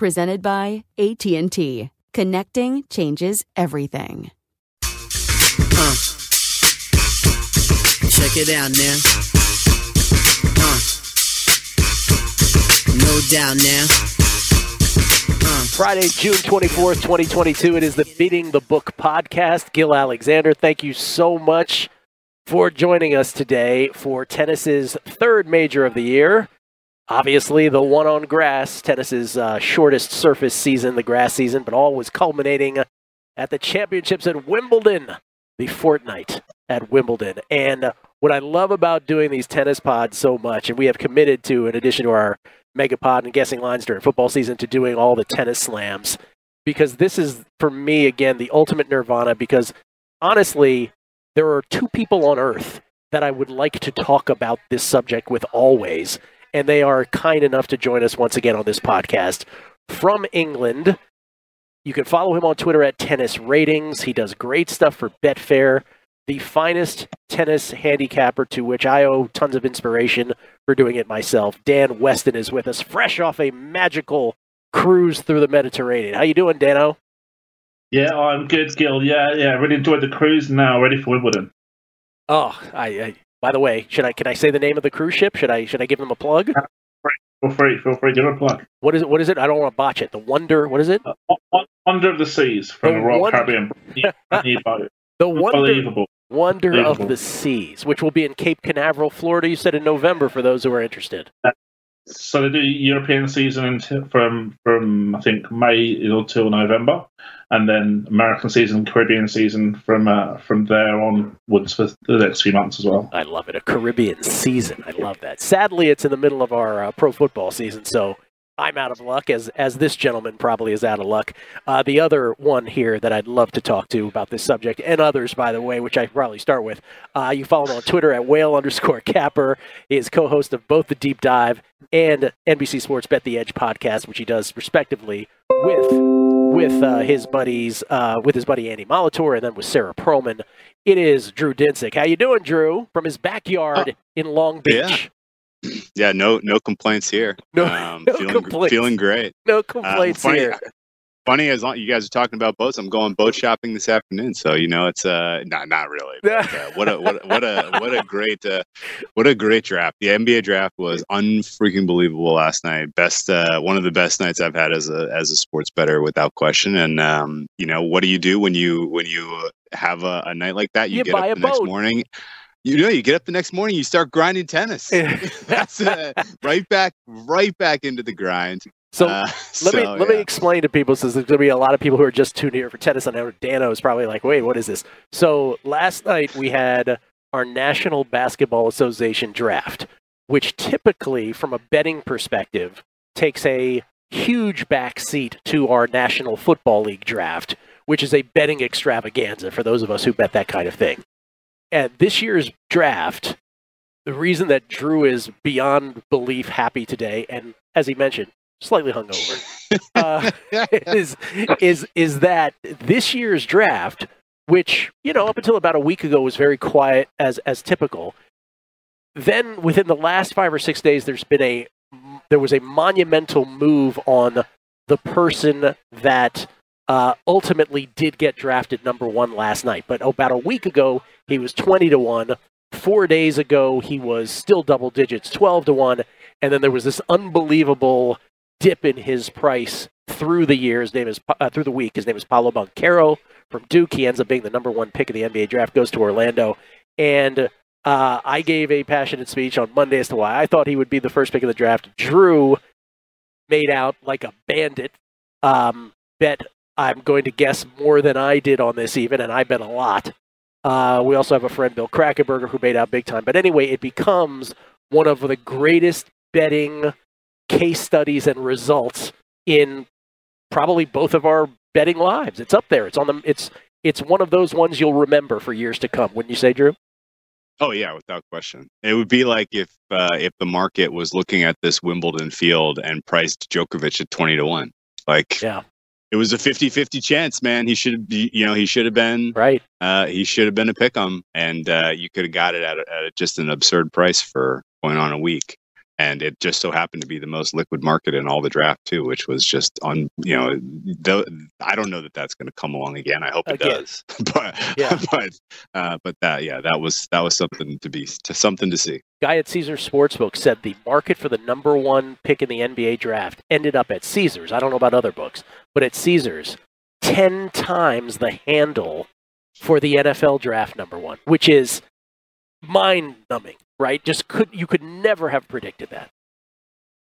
Presented by AT&T. Connecting changes everything. Uh. Check it out now. Uh. No doubt now. Uh. Friday, June 24th, 2022. It is the Beating the Book podcast. Gill Alexander, thank you so much for joining us today for tennis's third major of the year. Obviously, the one on grass, tennis's uh, shortest surface season, the grass season, but all was culminating at the championships at Wimbledon, the fortnight at Wimbledon. And what I love about doing these tennis pods so much, and we have committed to, in addition to our megapod and guessing lines during football season, to doing all the tennis slams, because this is, for me, again, the ultimate nirvana. Because honestly, there are two people on earth that I would like to talk about this subject with always and they are kind enough to join us once again on this podcast from England. You can follow him on Twitter at Tennis Ratings. He does great stuff for Betfair, the finest tennis handicapper to which I owe tons of inspiration for doing it myself. Dan Weston is with us, fresh off a magical cruise through the Mediterranean. How you doing, Dano? Yeah, I'm good, Gill. Yeah, yeah, really enjoyed the cruise. Now ready for Wimbledon. Oh, I, I by the way, should I can I say the name of the cruise ship? Should I should I give them a plug? Feel free, feel free, give a plug. What is it? What is it? I don't want to botch it. The Wonder. What is it? Uh, Wonder of the Seas from the, the Royal Caribbean. the Wonder, Wonder of the Seas, which will be in Cape Canaveral, Florida. You said in November for those who are interested. Uh, so they do European season until, from from I think May until November, and then American season, Caribbean season from uh, from there onwards for the next few months as well. I love it, a Caribbean season. I love that. Sadly, it's in the middle of our uh, pro football season, so I'm out of luck, as as this gentleman probably is out of luck. Uh, the other one here that I'd love to talk to about this subject, and others, by the way, which I probably start with. Uh, you follow him on Twitter at whale underscore capper. He is co-host of both the Deep Dive and NBC Sports Bet the Edge podcast, which he does respectively with with uh, his buddies, uh, with his buddy Andy Molitor, and then with Sarah Perlman. It is Drew Dinsick. How you doing, Drew? From his backyard in Long Beach. Yeah yeah, no, no complaints here. No, um, no feeling, complaints. feeling great. No complaints um, funny, here. Funny as long, you guys are talking about boats. I'm going boat shopping this afternoon, so you know it's uh not not really. But, uh, what a what a, what a what a great uh, what a great draft. The NBA draft was unfreaking believable last night. Best uh, one of the best nights I've had as a as a sports bettor without question. And um, you know what do you do when you when you have a, a night like that? You, You get buy up the next morning. You know, you get up the next morning, you start grinding tennis. That's uh, right back, right back into the grind. So Uh, let me let me explain to people since there's going to be a lot of people who are just tuning here for tennis. I know Dano is probably like, "Wait, what is this?" So last night we had our National Basketball Association draft, which typically, from a betting perspective, takes a huge backseat to our National Football League draft, which is a betting extravaganza for those of us who bet that kind of thing. And this year's draft the reason that Drew is beyond belief happy today, and as he mentioned, slightly hungover, uh, is is is that this year's draft, which you know up until about a week ago was very quiet as as typical. Then within the last five or six days, there's been a there was a monumental move on the person that uh, ultimately did get drafted number one last night. But about a week ago, he was 20 to 1. Four days ago, he was still double digits, 12 to 1. And then there was this unbelievable dip in his price through the year. His name is, uh, through the week. His name is Paolo Banchero from Duke. He ends up being the number one pick of the NBA draft, goes to Orlando. And uh, I gave a passionate speech on Monday as to why I thought he would be the first pick of the draft. Drew made out like a bandit. Um, bet I'm going to guess more than I did on this even, and I bet a lot. Uh, we also have a friend, Bill Krackomberger, who made out big time. But anyway, it becomes one of the greatest betting case studies and results in probably both of our betting lives. It's up there. It's on the. It's it's one of those ones you'll remember for years to come. Wouldn't you say, Drew? Oh yeah, without question. It would be like if uh, if the market was looking at this Wimbledon field and priced Djokovic at twenty to one. Like, yeah, it was a 50-50 chance, man. He should be, you know, he should have been right. Uh, he should have been a pick 'em, and uh, you could have got it at, a, at just an absurd price for going on a week and it just so happened to be the most liquid market in all the draft too, which was just on. You know, the, I don't know that that's going to come along again. I hope it Again. does, but Yeah. but uh, but that yeah, that was that was something to be to something to see. Guy at Caesars Sportsbook said the market for the number one pick in the NBA draft ended up at Caesars. I don't know about other books, but at Caesars, 10 times the handle for the NFL draft number one, which is mind numbing, right? Just could you could never have predicted that.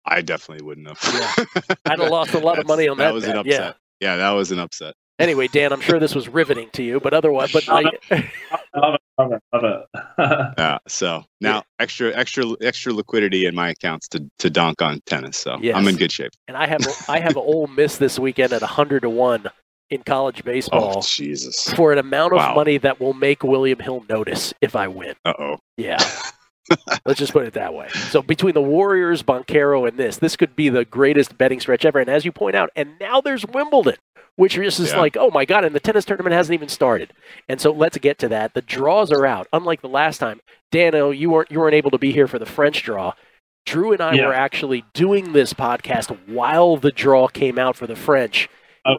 I definitely wouldn't have. Yeah. I'd have lost a lot of money on that. That was an upset. Yeah. Yeah, that was an upset. Anyway, Dan, I'm sure this was riveting to you, but otherwise, but like, Love it, love it, love it. Yeah. So now extra extra extra liquidity in my accounts to to dunk on tennis. So Yes. I'm in good shape. and I have I have Ole Miss this weekend at 100 to one in college baseball. Oh Jesus. for an amount of Wow. money that will make William Hill notice if I win. Uh oh. Yeah. Let's just put it that way. So between the Warriors, Banchero, and this, this could be the greatest betting stretch ever. And as you point out, and now there's Wimbledon, which is just Yeah. like, oh my god, and the tennis tournament hasn't even started. And so let's get to that. The draws are out. Unlike the last time, Dano, you weren't you weren't able to be here for the French draw. Drew and I Yeah. were actually doing this podcast while the draw came out for the French. Oh,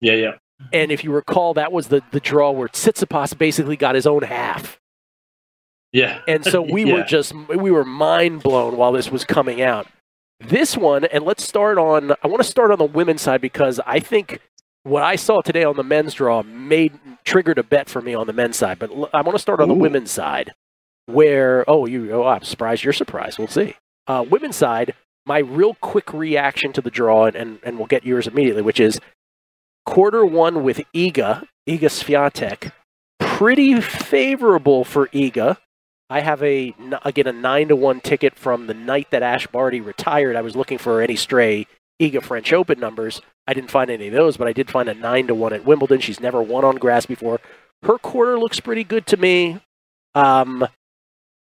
yeah, yeah. And if you recall, that was the, the draw where Tsitsipas basically got his own half. Yeah. And so we Yeah. were just we were mind blown while this was coming out. This one, and let's start on I want to start on the women's side because I think what I saw today on the men's draw made triggered a bet for me on the men's side. But l- I want to start on the women's side where oh you oh I'm surprised you're surprised. We'll see. Uh, women's side, my real quick reaction to the draw, and, and, and we'll get yours immediately, which is quarter one with Iga, Iga Swiatek, pretty favorable for Iga. I have a again a nine to one ticket from the night that Ash Barty retired. I was looking for any stray Iga French Open numbers. I didn't find any of those, but I did find a nine to one at Wimbledon. She's never won on grass before. Her quarter looks pretty good to me. Um,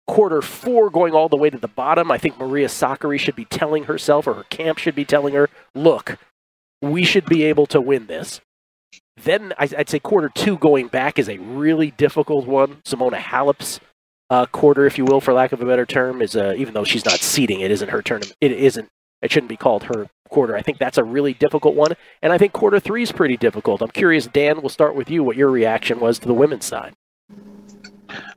quarter four going all the way to the bottom. I think Maria Sakkari should be telling herself, or her camp should be telling her, look, we should be able to win this. Then I'd say quarter two going back is a really difficult one. Simona Halep's uh, quarter, if you will, for lack of a better term, is uh, even though she's not seeding, it isn't her tournament. It isn't. It shouldn't be called her quarter. I think that's a really difficult one, and I think quarter three is pretty difficult. I'm curious, Dan. We'll start with you. What your reaction was to the women's side?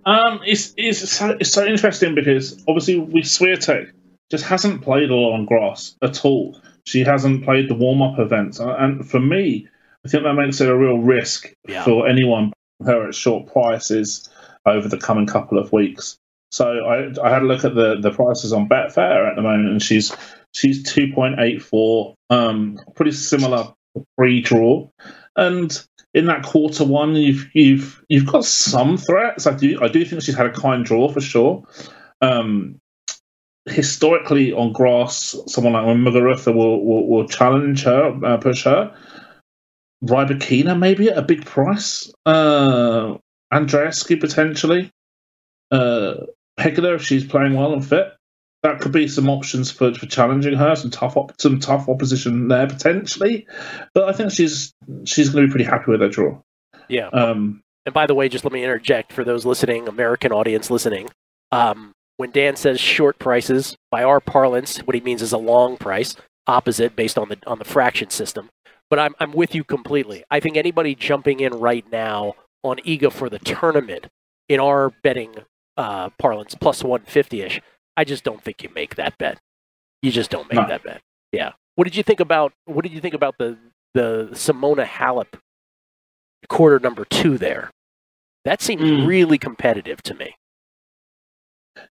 Um, it's it's so, it's so interesting because obviously we Swiatek just hasn't played a lot on grass at all. She hasn't played the warm up events, Uh, and for me, I think that makes it a real risk Yeah. for anyone her at short prices over the coming couple of weeks. So I I had a look at the the prices on Betfair at the moment, and she's she's two point eight four, um, pretty similar pre draw, and in that quarter one, you've you've you've got some threats. I do I do think she's had a kind draw for sure. Um, historically, on grass, someone like Muguruza will, will will challenge her, uh, push her. Rybakina maybe at a big price. Uh, Andreescu potentially. Uh, if she's playing well and fit, that could be some options for, for challenging her, some tough op- some tough opposition there potentially. But I think she's she's going to be pretty happy with her draw. Yeah. Um, and by the way, just let me interject for those listening, American audience listening. Um, when Dan says short prices, by our parlance, what he means is a long price, opposite based on the on the fraction system. But I'm I'm with you completely. I think anybody jumping in right now on Iga for the tournament in our betting uh, parlance plus 150 ish, I just don't think you make that bet. You just don't make No. that bet. Yeah. What did you think about what did you think about the the Simona Halep quarter number two there? That seemed Mm. really competitive to me.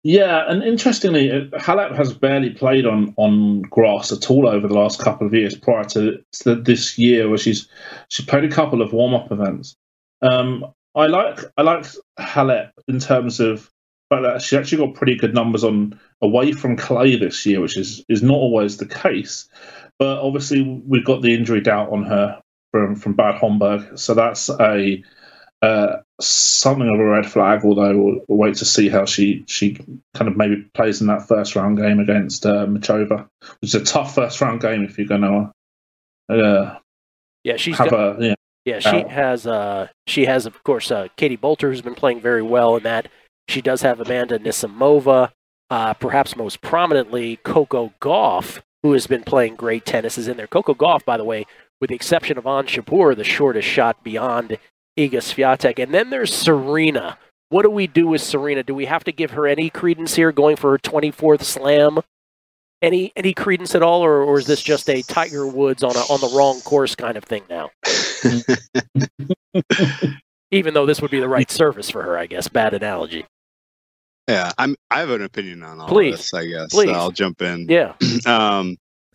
Yeah, and interestingly, uh, Halep has barely played on, on grass at all over the last couple of years. Prior to, to this year, where she's she played a couple of warm up events. Um, I like I like Halep in terms of but that she actually got pretty good numbers on away from clay this year, which is is not always the case. But obviously, we've got the injury doubt on her from from Bad Homburg, so that's a uh, something of a red flag. Although we'll, we'll wait to see how she she kind of maybe plays in that first round game against uh, Muchova, which is a tough first round game if you're going to uh, Yeah, she's have got, a yeah. Yeah she out. has uh she has of course uh, Katie Boulter who's been playing very well in that. She does have Amanda Anisimova, uh, perhaps most prominently Coco Gauff, who has been playing great tennis, is in there. Coco Gauff, by the way, with the exception of Ons Jabeur, the shortest shot beyond Iga Swiatek. And then there's Serena. What do we do with Serena? Do we have to give her any credence here, going for her 24th slam? Any any credence at all, or, or is this just a Tiger Woods on a, on the wrong course kind of thing now? Even though this would be the right surface for her, I guess. Bad analogy. Yeah, I'm. I have an opinion on all Please. this. I guess Please. So I'll jump in. Yeah. um,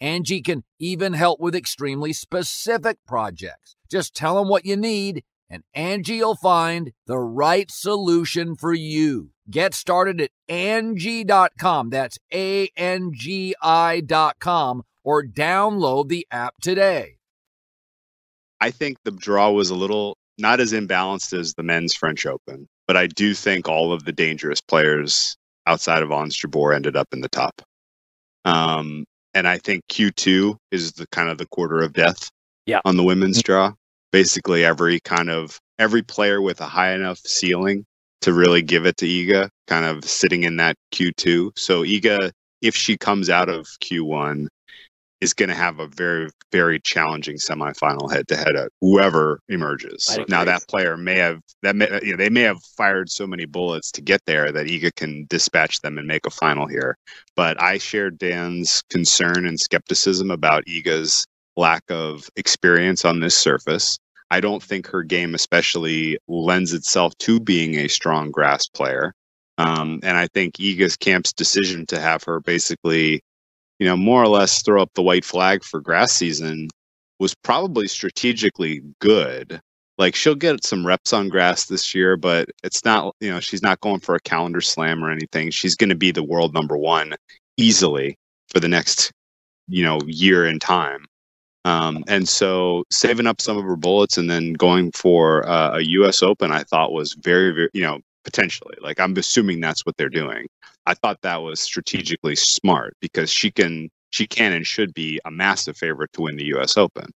Angie can even help with extremely specific projects. Just tell them what you need and Angie will find the right solution for you. Get started at Angie.com. That's A-N-G-I dot com or download the app today. I think the draw was a little not as imbalanced as the men's French Open, but I do think all of the dangerous players outside of Ons Jabeur ended up in the top. Um, and I think Q2 is the kind of the quarter of death Yeah. on the women's mm-hmm. draw. Basically, every kind of every player with a high enough ceiling to really give it to Iga, kind of sitting in that Q2. So Iga, if she comes out of Q1 is going to have a very very challenging semifinal head to head at whoever emerges. Now that player may have that may, you know, they may have fired so many bullets to get there that Iga can dispatch them and make a final here. But I share Dan's concern and skepticism about Iga's lack of experience on this surface. I don't think her game especially lends itself to being a strong grass player. Um, and I think Iga's camp's decision to have her basically, you know, more or less throw up the white flag for grass season was probably strategically good. Like she'll get some reps on grass this year, but it's not, you know, she's not going for a calendar slam or anything. She's going to be the world number one easily for the next, you know, year in time. Um, and so saving up some of her bullets and then going for uh, a U.S. Open, I thought was very, very, you know, potentially. Like I'm assuming that's what they're doing. I thought that was strategically smart because she can, she can and should be a massive favorite to win the U.S. Open.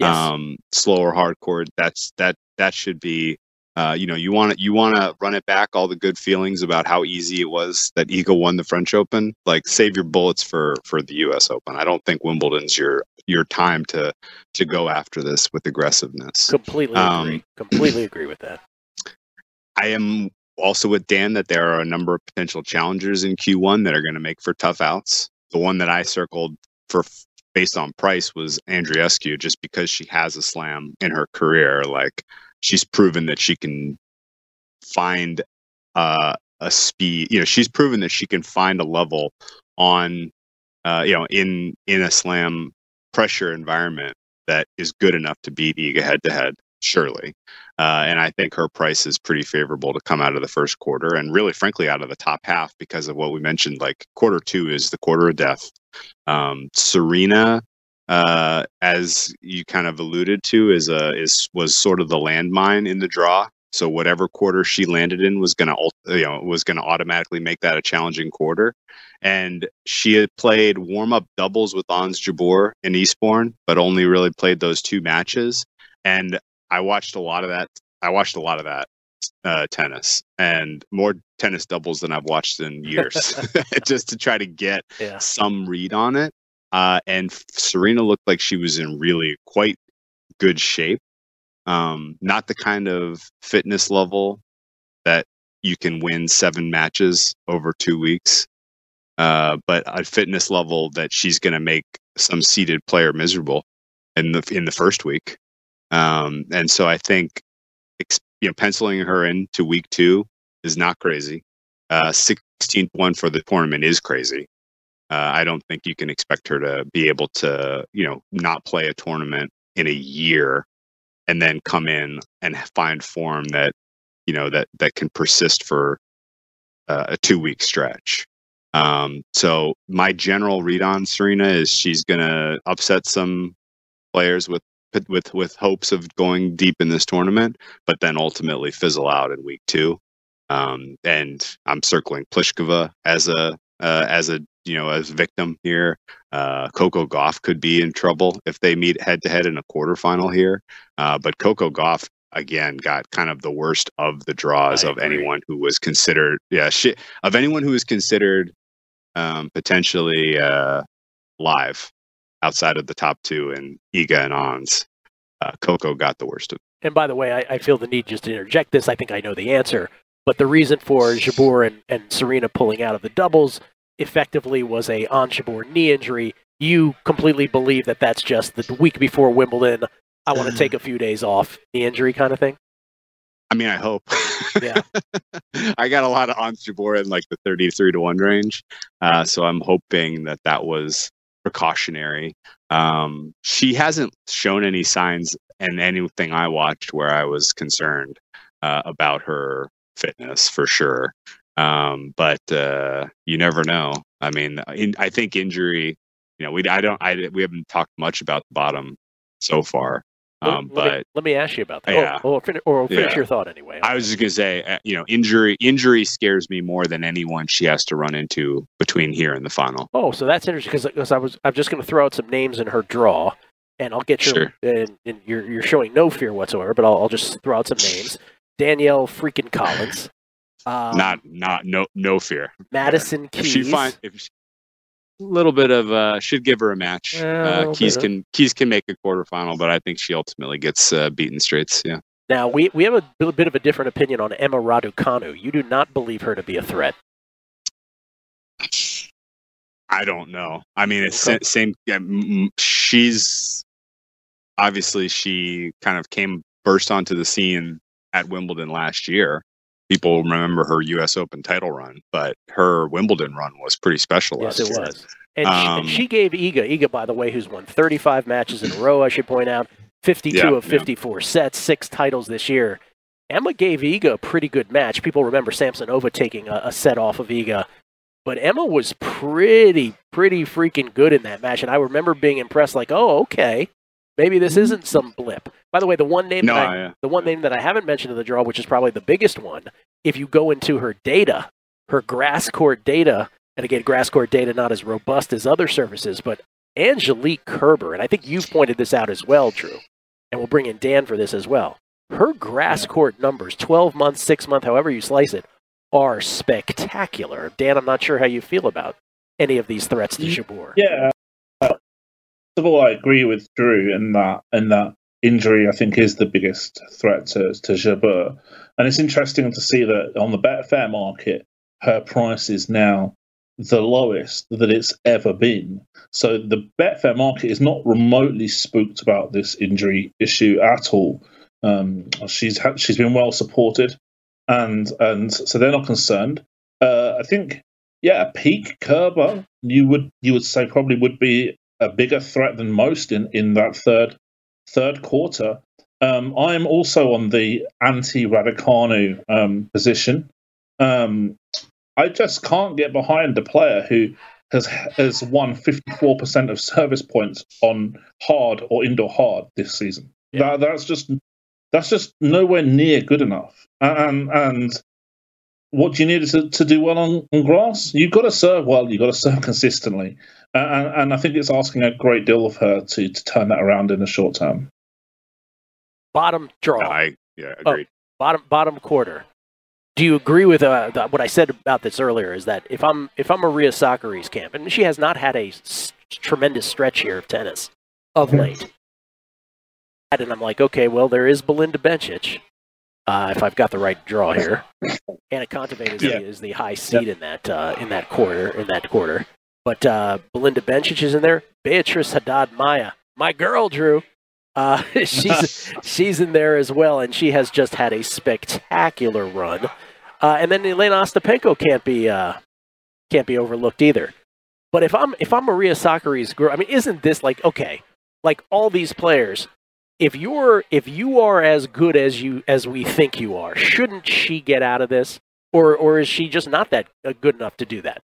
Yes. Um, slower hard court. That's that that should be. Uh, you know, you want to you want to run it back all the good feelings about how easy it was that Iga won the French Open. Like save your bullets for for the U.S. Open. I don't think Wimbledon's your your time to to go after this with aggressiveness. Completely Um, agree. Completely agree with that. I am also with Dan that there are a number of potential challengers in Q1 that are going to make for tough outs. The one that I circled for based on price was Andreescu, just because she has a slam in her career. Like she's proven that she can find uh, a speed. You know, she's proven that she can find a level on, uh, you know, in in a slam pressure environment that is good enough to beat Iga head to head. Surely, uh, and I think her price is pretty favorable to come out of the first quarter, and really, frankly, out of the top half because of what we mentioned. Like quarter two is the quarter of death. Um, Serena, uh, as you kind of alluded to, is a is was sort of the landmine in the draw. So whatever quarter she landed in was gonna you know was gonna automatically make that a challenging quarter. And she had played warm up doubles with Ons Jabeur in Eastbourne, but only really played those two matches. And I watched a lot of that. I watched a lot of that uh, tennis and more tennis doubles than I've watched in years, just to try to get Yeah. some read on it. Uh, and Serena looked like she was in really quite good shape. Um, not the kind of fitness level that you can win seven matches over two weeks, uh, but a fitness level that she's going to make some seeded player miserable in the in the first week. Um, and so I think you know penciling her into week two is not crazy. Uh, 16th one for the tournament is crazy. Uh, I don't think you can expect her to be able to, you know, not play a tournament in a year and then come in and find form that, you know, that that can persist for uh, a two week stretch. Um, so my general read on Serena is she's gonna upset some players with with with hopes of going deep in this tournament, but then ultimately fizzle out in week two. Um, and I'm circling Pliskova as a uh, as a you know as victim here. Uh, Coco Gauff could be in trouble if they meet head to head in a quarterfinal here. Uh, but Coco Gauff again got kind of the worst of the draws I of agree. anyone who was considered yeah shit of anyone who was considered um, potentially uh, live outside of the top two and Iga and Ons. Uh, Coco got the worst of it. And by the way, I, I feel the need just to interject this. I think I know the answer. But the reason for Jabeur and, and Serena pulling out of the doubles effectively was a Ons Jabeur knee injury. You completely believe that that's just the week before Wimbledon. I want to take a few days off, the injury kind of thing. I mean, I hope. Yeah. I got a lot of Ons Jabeur in like the 33 to 1 range. Uh, so I'm hoping that that was precautionary. Um, she hasn't shown any signs in anything I watched where I was concerned uh, about her fitness for sure. Um, but uh, you never know. I mean, in, I think injury. You know, we I don't I we haven't talked much about the bottom so far. Um, let, but me, let me ask you about that. Yeah. Or, or, fin- or finish Yeah. your thought anyway. I was just gonna say, uh, you know, injury injury scares me more than anyone she has to run into between here and the final. Oh, so that's interesting because I was I'm just going to throw out some names in her draw, and I'll get your Sure. and, and you're you're showing no fear whatsoever, but I'll, I'll just throw out some names. Danielle freaking Collins, um, not not no no fear. Madison If Keys. she find if she, little bit of uh, should give her a match. Yeah, uh, little Keys bit of- can Keys can make a quarterfinal, but I think she ultimately gets uh, beaten straights. Yeah. Now we we have a bit bit of a different opinion on Emma Raducanu. You do not believe her to be a threat. I don't know. I mean, it's Okay. same. Yeah, m- m- she's obviously she kind of came burst onto the scene at Wimbledon last year. People remember her U.S. Open title run, but her Wimbledon run was pretty special Yes, it year. was. And, she, Um, and she gave Iga, Iga, by the way, who's won 35 matches in a row, I should point out, 52 Yeah, of yeah. 54 sets, six titles this year. Emma gave Iga a pretty good match. People remember Samsonova taking a, a set off of Iga. But Emma was pretty, pretty freaking good in that match. And I remember being impressed, like, oh, okay, maybe this isn't some blip. By the way, the one name No, that I, I, uh, the one name that I haven't mentioned in the draw, which is probably the biggest one, if you go into her data, her grass court data, and again, grass court data not as robust as other services, but Angelique Kerber, and I think you've pointed this out as well, Drew, and we'll bring in Dan for this as well. Her grass court numbers, 12 month, 6 month, however you slice it, are spectacular. Dan, I'm not sure how you feel about any of these threats to Jabeur. Yeah. First of all, I agree with Drew in that in that injury. I think is the biggest threat to to Jabeur, and it's interesting to see that on the Betfair market, her price is now the lowest that it's ever been. So the Betfair market is not remotely spooked about this injury issue at all. Um, she's had, she's been well supported, and and so they're not concerned. Uh, I think yeah, peak Kerber, you would you would say probably would be a bigger threat than most in, in that third third quarter. Um, I'm also on the anti Raducanu um, position. Um, I just can't get behind a player who has has won 54% of service points on hard or indoor hard this season. That, that's just that's just nowhere near good enough. And and what do you need to, to do well on, on grass? You've got to serve well. You've got to serve consistently, and, and I think it's asking a great deal of her to, to turn that around in the short term. Bottom draw. I yeah, Oh, agreed. bottom bottom quarter. Do you agree with uh, the, what I said about this earlier? Is that if I'm if I'm Maria Sakkari's camp, and she has not had a s- tremendous stretch here of tennis of late, and I'm like, okay, well, there is Belinda Bencic, uh, if I've got the right draw here. Anett Kontaveit is, Yeah. the, is the high seed in that uh, in that quarter in that quarter, but uh, Belinda Bencic is in there. Beatrice Haddad Maia, my girl, Drew. Uh, she's she's in there as well, and she has just had a spectacular run. Uh, and then Elena Ostapenko can't be uh, can't be overlooked either. But if I'm if I'm Maria Sakkari's girl, I mean, isn't this like okay? Like all these players, if you're if you are as good as you as we think you are, shouldn't she get out of this, or or is she just not that uh, good enough to do that?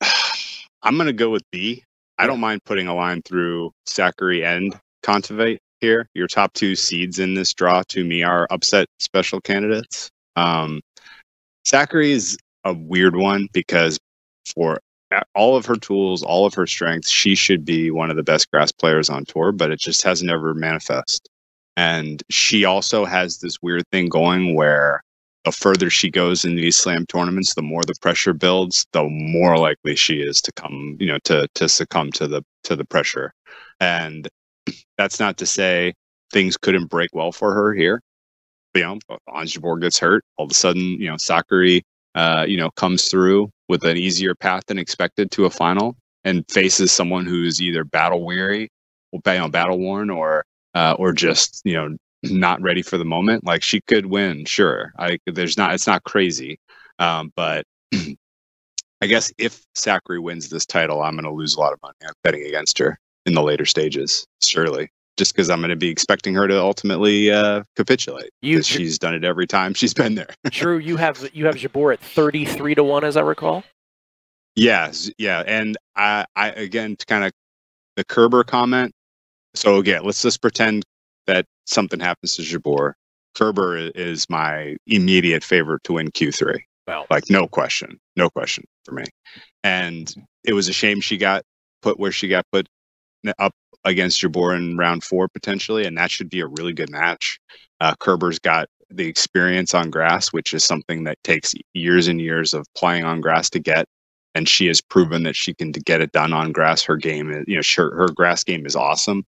I'm gonna go with B. I don't mind putting a line through Sakkari and Kontaveit here. Your top two seeds in this draw to me are upset special candidates. Um, Sakkari is a weird one because for all of her tools, all of her strengths, she should be one of the best grass players on tour, but it just has never manifest. And she also has this weird thing going where the further she goes in these slam tournaments, the more the pressure builds, the more likely she is to come, you know, to to succumb to the to the pressure. And that's not to say things couldn't break well for her here. You know, Jabeur gets hurt, all of a sudden, you know, Sakkari, uh, you know, comes through with an easier path than expected to a final and faces someone who's either battle weary, or you know, battle worn, or uh, or just you know not ready for the moment. Like she could win, sure. I there's not it's not crazy, um, but I guess if Sakkari wins this title, I'm going to lose a lot of money. I'm betting against her in the later stages, surely, just because I'm going to be expecting her to ultimately uh, capitulate. You- she's done it every time she's been there. Drew, you have you have Jabeur at thirty three to one, as I recall. Yes, yeah, and I, I again, to kind of the Kerber comment. So again, let's just pretend that something happens to Jabeur. Kerber is my immediate favorite to win Q3. Well, like no question, no question for me. And it was a shame she got put where she got put up against Jabeur in round four potentially, and that should be a really good match. Uh, Kerber's got the experience on grass, which is something that takes years and years of playing on grass to get. and she has proven that she can get it done on grass. Her game, is, you know, her, her grass game is awesome.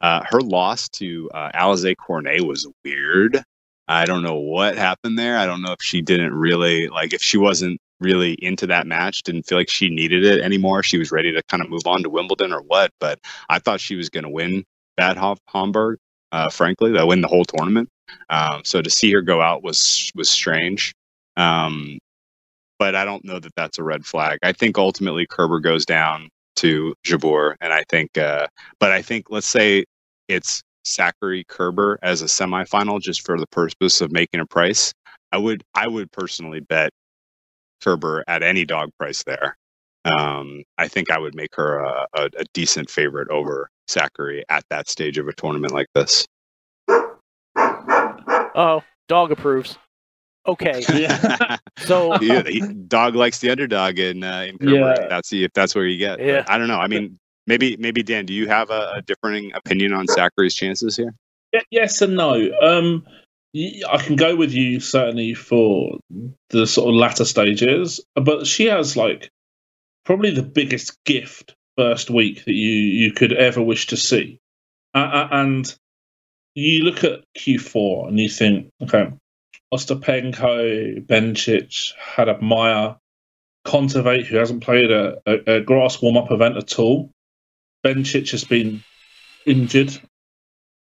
Uh, her loss to uh, Alize Cornet was weird. I don't know what happened there. I don't know if she didn't really like if she wasn't really into that match, didn't feel like she needed it anymore. She was ready to kind of move on to Wimbledon or what. But I thought she was going to win Bad Homburg. Uh, frankly, to win the whole tournament. Um, so to see her go out was was strange. Um, but I don't know that that's a red flag. I think ultimately Kerber goes down to Jabeur, and I think, uh, but I think let's say it's Sakkari Kerber as a semifinal just for the purpose of making a price. I would I would personally bet Kerber at any dog price there. Um, I think I would make her a, a, a decent favorite over Sakkari at that stage of a tournament like this. Oh, dog approves. Okay. Yeah. so yeah, dog likes the underdog in uh, in Kerber. Yeah. That's if that's where you get. But Yeah. I don't know. I mean, maybe maybe Dan, do you have a, a differing opinion on Sakkari's chances here? Yes and no. Um, y- I can go with you certainly for the sort of latter stages, but she has like probably the biggest gift first week that you you could ever wish to see, uh, and you look at Q4 and you think, okay, Ostapenko, Bencic, Haddad Maia, Kontaveit, who hasn't played a, a, a grass warm up event at all. Bencic has been injured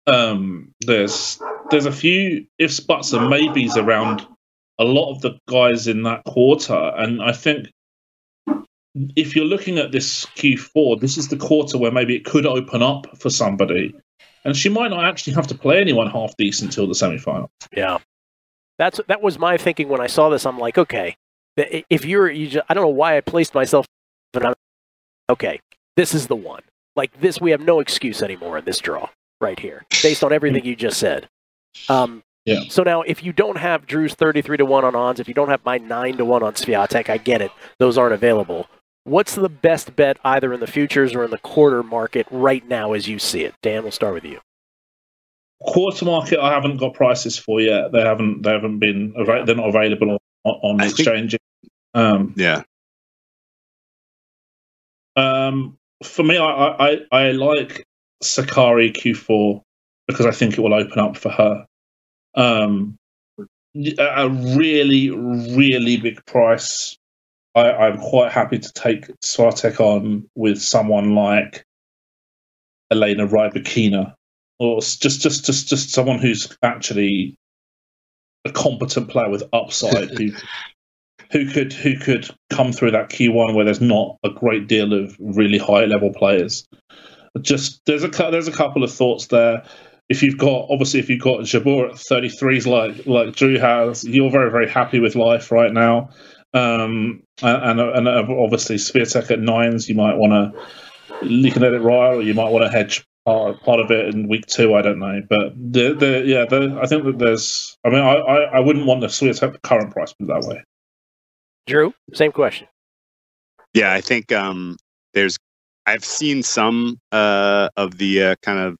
um, there's there's a few ifs, buts, and maybes around a lot of the guys in that quarter, and I think if you're looking at this Q4, this is the quarter where maybe it could open up for somebody, and she might not actually have to play anyone half decent until the semi-final. Yeah, that's that was my thinking when I saw this. I'm like, okay, if you're, you just, I don't know why I placed myself, but I'm okay. This is the one. Like this, we have no excuse anymore in this draw right here, based on everything you just said. Um, Yeah. So now, if you don't have Drew's 33 to one on odds, if you don't have my nine to one on Swiatek, I get it; those aren't available. What's the best bet either in the futures or in the quarter market right now as you see it? Dan, we'll start with you. Quarter market, I haven't got prices for yet. They haven't they haven't been they're not available on, on the I think- exchanges. Um, Yeah. Um, for me, I, I, I- I like Sakkari Q4 because I think it will open up for her. Um, a really, really big price. I, I'm quite happy to take Swiatek on with someone like Elena Rybakina, or just, just, just, just someone who's actually a competent player with upside who who could who could come through that Q1 where there's not a great deal of really high level players. Just there's a there's a couple of thoughts there. If you've got obviously if you've got Jabeur at 33s like like Drew has, you're very very happy with life right now. Um, and, and and obviously Swiatek at nines, you might want to you can let it ride, or you might want to hedge part, part of it in week two. I don't know, but the the yeah, the, I think that there's. I mean, I I, I wouldn't want the Swiatek current price put that way. Drew, same question. Yeah, I think um, there's. I've seen some uh, of the uh, kind of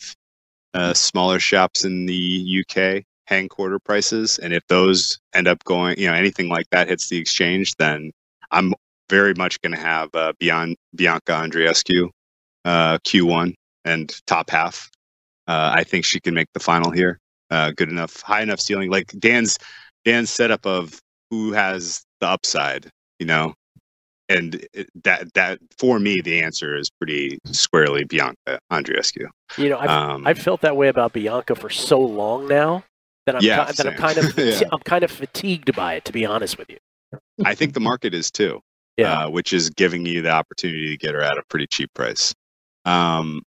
uh, smaller shops in the UK hang quarter prices, and if those end up going, you know, anything like that hits the exchange, then I'm very much going to have uh, Bianca Andreescu uh, Q1 and top half. Uh, I think she can make the final here. Uh, good enough, high enough ceiling. Like Dan's Dan's setup of who has the upside, you know, and that that for me the answer is pretty squarely Bianca Andreescu. You know, I've, Um, I've felt that way about Bianca for so long now that I'm Yeah, ki- that I'm kind of Yeah. I'm kind of fatigued by it, to be honest with you. I think the market is too. Yeah. Uh, which is giving you the opportunity to get her at a pretty cheap price. Um,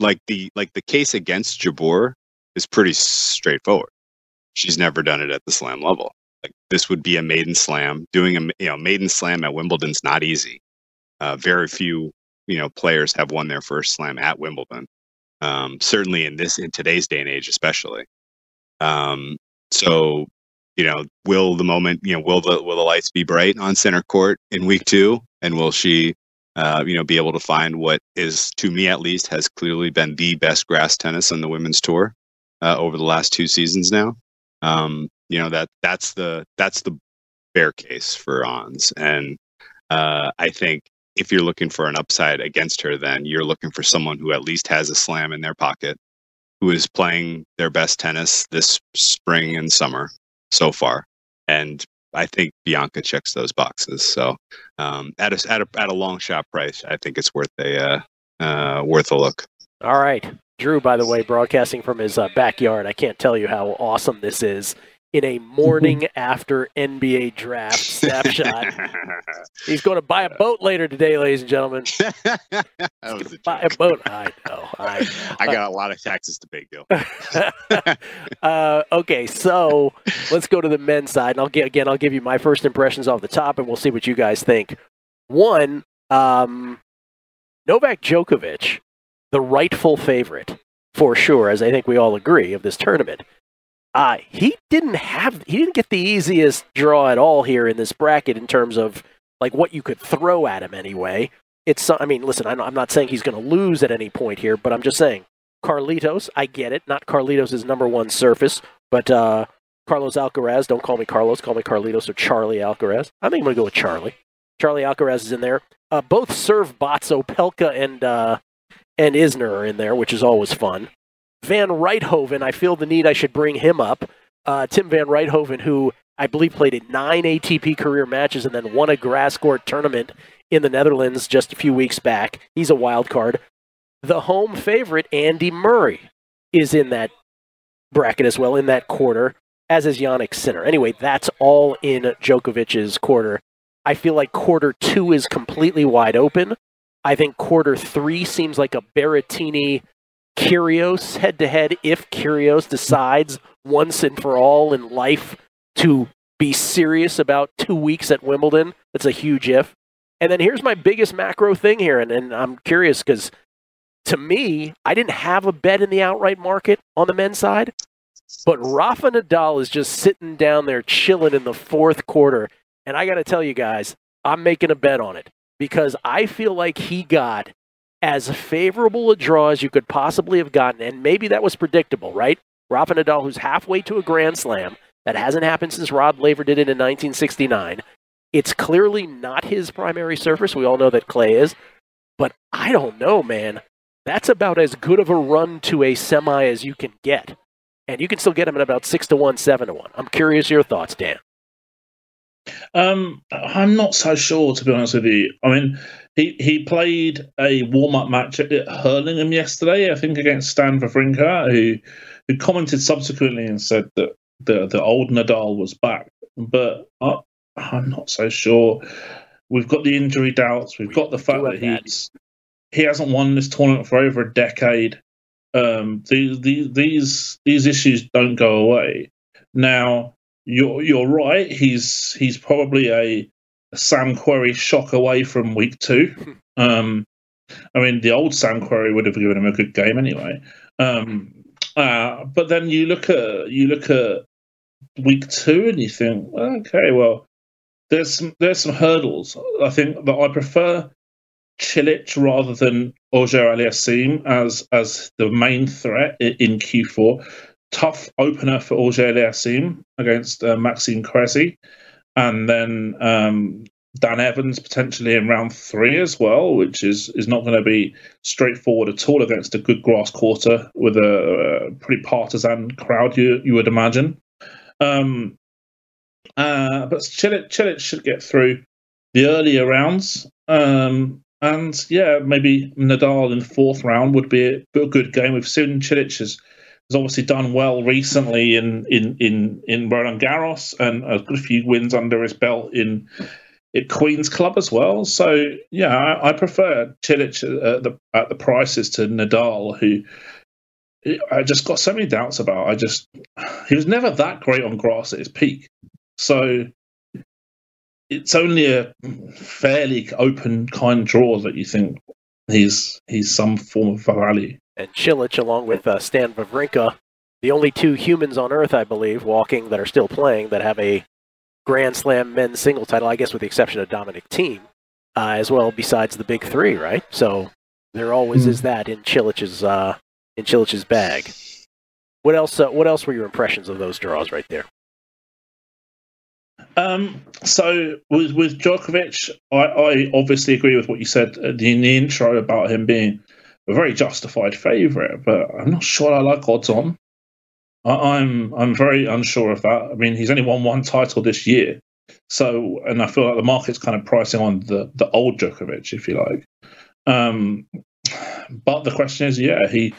like the like the case against Jabeur is pretty straightforward. She's never done it at the slam level. Like this would be a maiden slam. Doing a you know maiden slam at Wimbledon's not easy. Uh, very few you know players have won their first slam at Wimbledon. Um, certainly in this in today's day and age, especially. Um, so you know, will the moment, you know, will the will the lights be bright on center court in week two, and will she, uh, you know, be able to find what is, to me at least, has clearly been the best grass tennis on the women's tour uh, over the last two seasons now. Um, you know that that's the that's the bear case for Ons, and Uh, I think if you're looking for an upside against her, then you're looking for someone who at least has a slam in their pocket, who is playing their best tennis this spring and summer so far. And I think Bianca checks those boxes. So um, at a at a at a long shot price, I think it's worth a uh, uh, worth a look. All right, Drew. By the way, broadcasting from his uh, backyard. I can't tell you how awesome this is. In a morning after NBA draft snapshot, he's going to buy a boat later today, ladies and gentlemen. a buy a boat. I know. I, I got a lot of taxes to pay, Gill. uh, okay, so let's go to the men's side, and I'll get again. I'll give you my first impressions off the top, and we'll see what you guys think. One, um, Novak Djokovic, the rightful favorite for sure, as I think we all agree of this tournament. Uh, he didn't have he didn't get the easiest draw at all here in this bracket in terms of like what you could throw at him anyway. It's I mean, listen, I'm not saying he's going to lose at any point here, but I'm just saying Carlitos, I get it. Not Carlitos' is number one surface, but uh, Carlos Alcaraz. Don't call me Carlos, call me Carlitos or Charlie Alcaraz. I think I'm going to go with Charlie. Charlie Alcaraz is in there. Uh, both serve bots, Opelka and uh, and Isner are in there, which is always fun. Van Rijthoven, I feel the need I should bring him up. Uh, Tim Van Rijthoven, who I believe played in nine ATP career matches and then won a grass court tournament in the Netherlands just a few weeks back. He's a wild card. The home favorite, Andy Murray, is in that bracket as well, in that quarter, as is Jannik Sinner. Anyway, that's all in Djokovic's quarter. I feel like quarter two is completely wide open. I think quarter three seems like a Berrettini Kyrgios head to head if Kyrgios decides once and for all in life to be serious about two weeks at Wimbledon. That's a huge if. And then here's my biggest macro thing here, and, and I'm curious because to me, I didn't have a bet in the outright market on the men's side, but Rafa Nadal is just sitting down there chilling in the fourth quarter. And I got to tell you guys, I'm making a bet on it because I feel like he got as favorable a draw as you could possibly have gotten. And maybe that was predictable, right? Rafa Nadal, who's halfway to a Grand Slam, that hasn't happened since Rod Laver did it in 1969. It's clearly not his primary surface. We all know that clay is. But I don't know, man. That's about as good of a run to a semi as you can get. And you can still get him at about 6 to 1, 7 to 1. I'm curious your thoughts, Dan. Um, I'm not so sure, to be honest with you. I mean, he, he played a warm up match at Hurlingham yesterday, I think, against Stan Wawrinka, who who commented subsequently and said that the the old Nadal was back. But I, I'm not so sure. We've got the injury doubts. We've got the fact that he's he hasn't won this tournament for over a decade. Um, these these these issues don't go away. Now you're you're right. He's he's probably a, Sam Querrey shock away from week two. Um, I mean, the old Sam Querrey would have given him a good game anyway. Um, uh, but then you look at you look at week two and you think, okay, well, there's some, there's some hurdles. I think that I prefer Cilic rather than Auger Aliassime as as the main threat in Q4 tough opener for Auger Aliassime against uh, Maxime Cressy. And then um, Dan Evans potentially in round three as well, which is, is not going to be straightforward at all against a good grass quarter with a, a pretty partisan crowd, you, you would imagine. Um, uh, but Cilic, Cilic should get through the earlier rounds. Um, and yeah, maybe Nadal in the fourth round would be a, good game. We've seen Cilic has has obviously done well recently in in in in Roland Garros and a good few wins under his belt in at Queen's Club as well. So yeah, I, I prefer Cilic at the at the prices to Nadal, who I just got so many doubts about. I just he was never that great on grass at his peak, so it's only a fairly open kind draw that you think he's he's some form of value and Cilic, along with uh, Stan Wawrinka, the only two humans on Earth, I believe, walking that are still playing that have a Grand Slam men's single title. I guess with the exception of Dominic Thiem, uh, as well. Besides the big three, right? So there always is that in Cilic's, uh, in Cilic's bag. What else? Uh, what else were your impressions of those draws right there? Um, so with with Djokovic, I, I obviously agree with what you said in the intro about him being a very justified favourite, but I'm not sure I like odds on. I, I'm I'm very unsure of that. I mean, he's only won one title this year, so and I feel like the market's kind of pricing on the the old Djokovic, if you like. Um, but the question is, yeah, he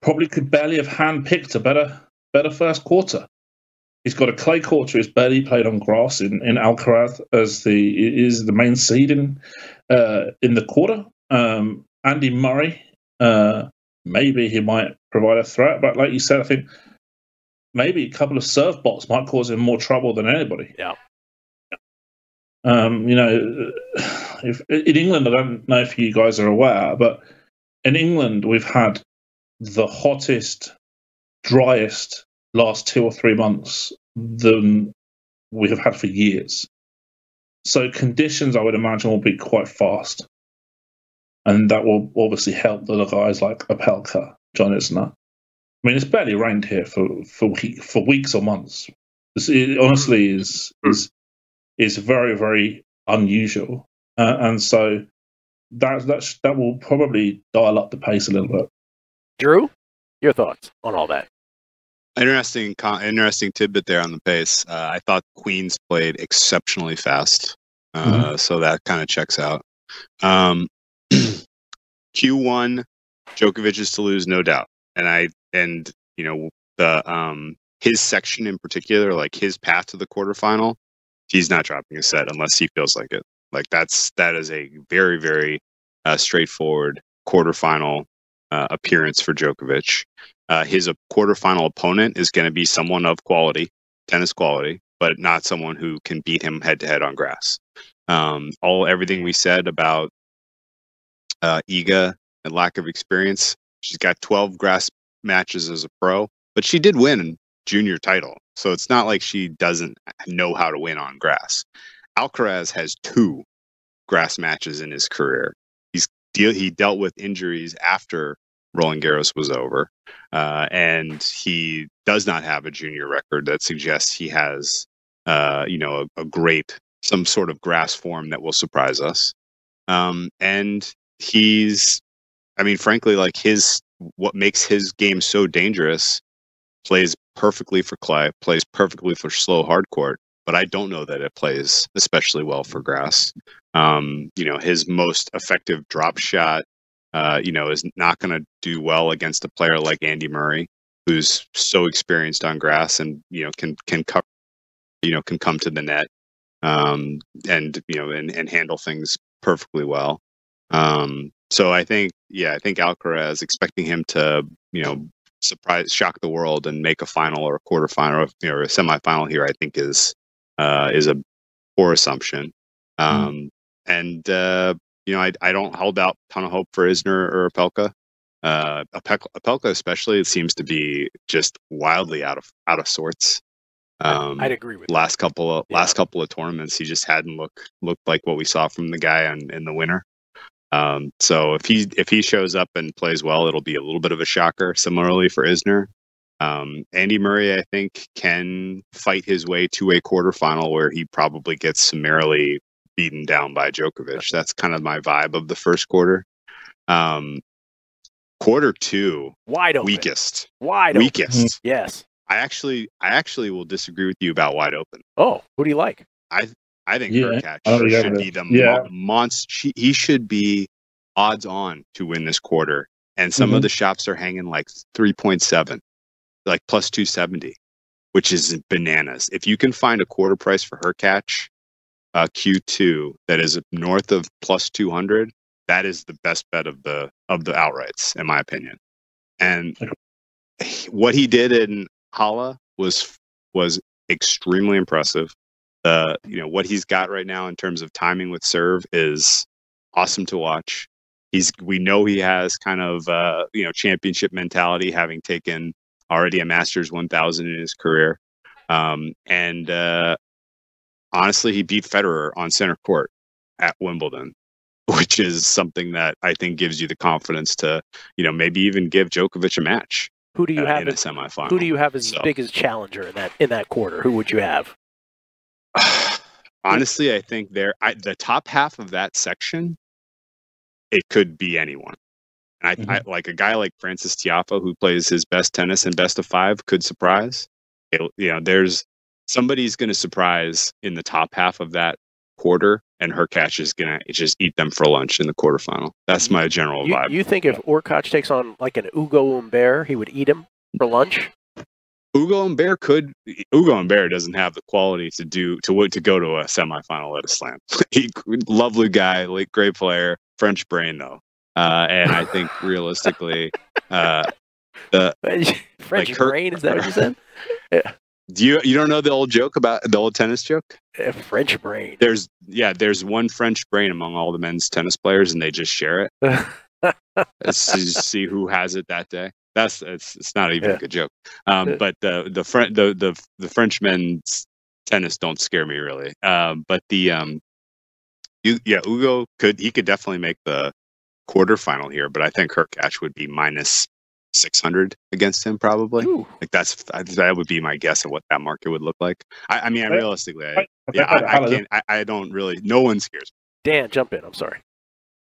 probably could barely have handpicked a better better first quarter. He's got a clay court to his belly, played on grass in, in Alcaraz as the is the main seed in uh, in the quarter. Um, Andy Murray, uh, maybe he might provide a threat, but like you said, I think maybe a couple of serve bots might cause him more trouble than anybody. Yeah. Um, you know, if, in England, I don't know if you guys are aware, but in England, we've had the hottest, driest last two or three months than we have had for years. So conditions, I would imagine, will be quite fast, and that will obviously help the guys like Opelka, John Isner. I mean, it's barely rained here for for for weeks or months. This, it honestly is is is very very unusual, uh, and so that that that will probably dial up the pace a little bit. Drew, your thoughts on all that? Interesting, interesting tidbit there on the pace. Uh, I thought Queens played exceptionally fast, uh, mm-hmm. so that kind of checks out. Um, Q1, Djokovic is to lose, no doubt, and I and you know the um his section in particular, like his path to the quarterfinal, he's not dropping a set unless he feels like it. Like that's that is a very very uh, straightforward quarterfinal uh, appearance for Djokovic. Uh, his quarterfinal opponent is going to be someone of quality, tennis quality, but not someone who can beat him head to head on grass. Um, all everything we said about uh, Iga and lack of experience. She's got 12 grass matches as a pro, but she did win a junior title. So it's not like she doesn't know how to win on grass. Alcaraz has two grass matches in his career. He's deal he dealt with injuries after Roland Garros was over, uh, and he does not have a junior record that suggests he has, uh, you know, a, a, great some sort of grass form that will surprise us. Um, and he's, I mean, frankly, like his what makes his game so dangerous plays perfectly for clay, plays perfectly for slow hard court, but I don't know that it plays especially well for grass. Um, you know, his most effective drop shot, uh, you know, is not going to do well against a player like Andy Murray, who's so experienced on grass and you know can can cover, you know, can come to the net, um, and you know, and, and handle things perfectly well. Um, so I think, yeah, I think Alcaraz expecting him to, you know, surprise, shock the world and make a final or a quarterfinal or, you know, or a semifinal here, I think is uh, is a poor assumption. Hmm. Um, mm. And uh, you know, I, I don't hold out a ton of hope for Isner or Opelka. Uh, Opelka, especially, it seems to be just wildly out of out of sorts. Um, I'd agree with last that. couple of yeah. last couple of tournaments. He just hadn't looked looked like what we saw from the guy on, in the winter. Um, so if he if he shows up and plays well, it'll be a little bit of a shocker. Similarly for Isner, um, Andy Murray, I think, can fight his way to a quarterfinal where he probably gets summarily beaten down by Djokovic. That's kind of my vibe of the first quarter. Um, quarter two, wide open, weakest, wide weakest. Open. Yes, I actually, I actually will disagree with you about wide open. Oh, who do you like? I I think yeah. Hurkacz should be the yeah. monster. He should be odds on to win this quarter. And some mm-hmm. of the shops are hanging like 3.7, like plus 270, which is bananas. If you can find a quarter price for Hurkacz uh, Q2 that is north of plus 200, that is the best bet of the of the outrights, in my opinion. And what he did in Halle was was extremely impressive uh, you know what he's got right now in terms of timing with serve is awesome to watch. He's we know he has kind of uh, you know championship mentality, having taken already a Masters 1000 in his career, um, and uh, honestly, he beat Federer on center court at Wimbledon, which is something that I think gives you the confidence to you know maybe even give Djokovic a match. Who do you uh, have in as, a semifinal? Who do you have as so. big as challenger in that in that quarter? Who would you have? honestly, I think there, I, the top half of that section, it could be anyone. And I, Mm-hmm. I like a guy like Frances Tiafoe who plays his best tennis in best of five could surprise. It, you know, there's somebody's going to surprise in the top half of that quarter, and Hurkacz is going to just eat them for lunch in the quarterfinal. That's my general You, vibe. you think if Hurkacz takes on like an Ugo Humbert, he would eat him for lunch? Ugo Humbert could Ugo Humbert doesn't have the quality to do to to go to a semifinal at a slam. he lovely guy, like great player, French brain though. Uh, and I think realistically, uh, the French like her- brain, is that what you said? Yeah. do you you don't know the old joke about the old tennis joke? Uh, French brain. There's yeah, there's one French brain among all the men's tennis players, and they just share it. To see who has it that day. That's it's it's not even Yeah. a good joke. Um, but the the French the the the French men's tennis don't scare me really. Um, but the um, you, yeah, Ugo could he could definitely make the quarterfinal here, but I think Hurkacz would be minus six hundred against him probably. Like that's that would be my guess of what that market would look like. I, I mean, I realistically, I, I- yeah, I I- can't. I, I don't really. No one scares me. Dan, jump in. I'm sorry.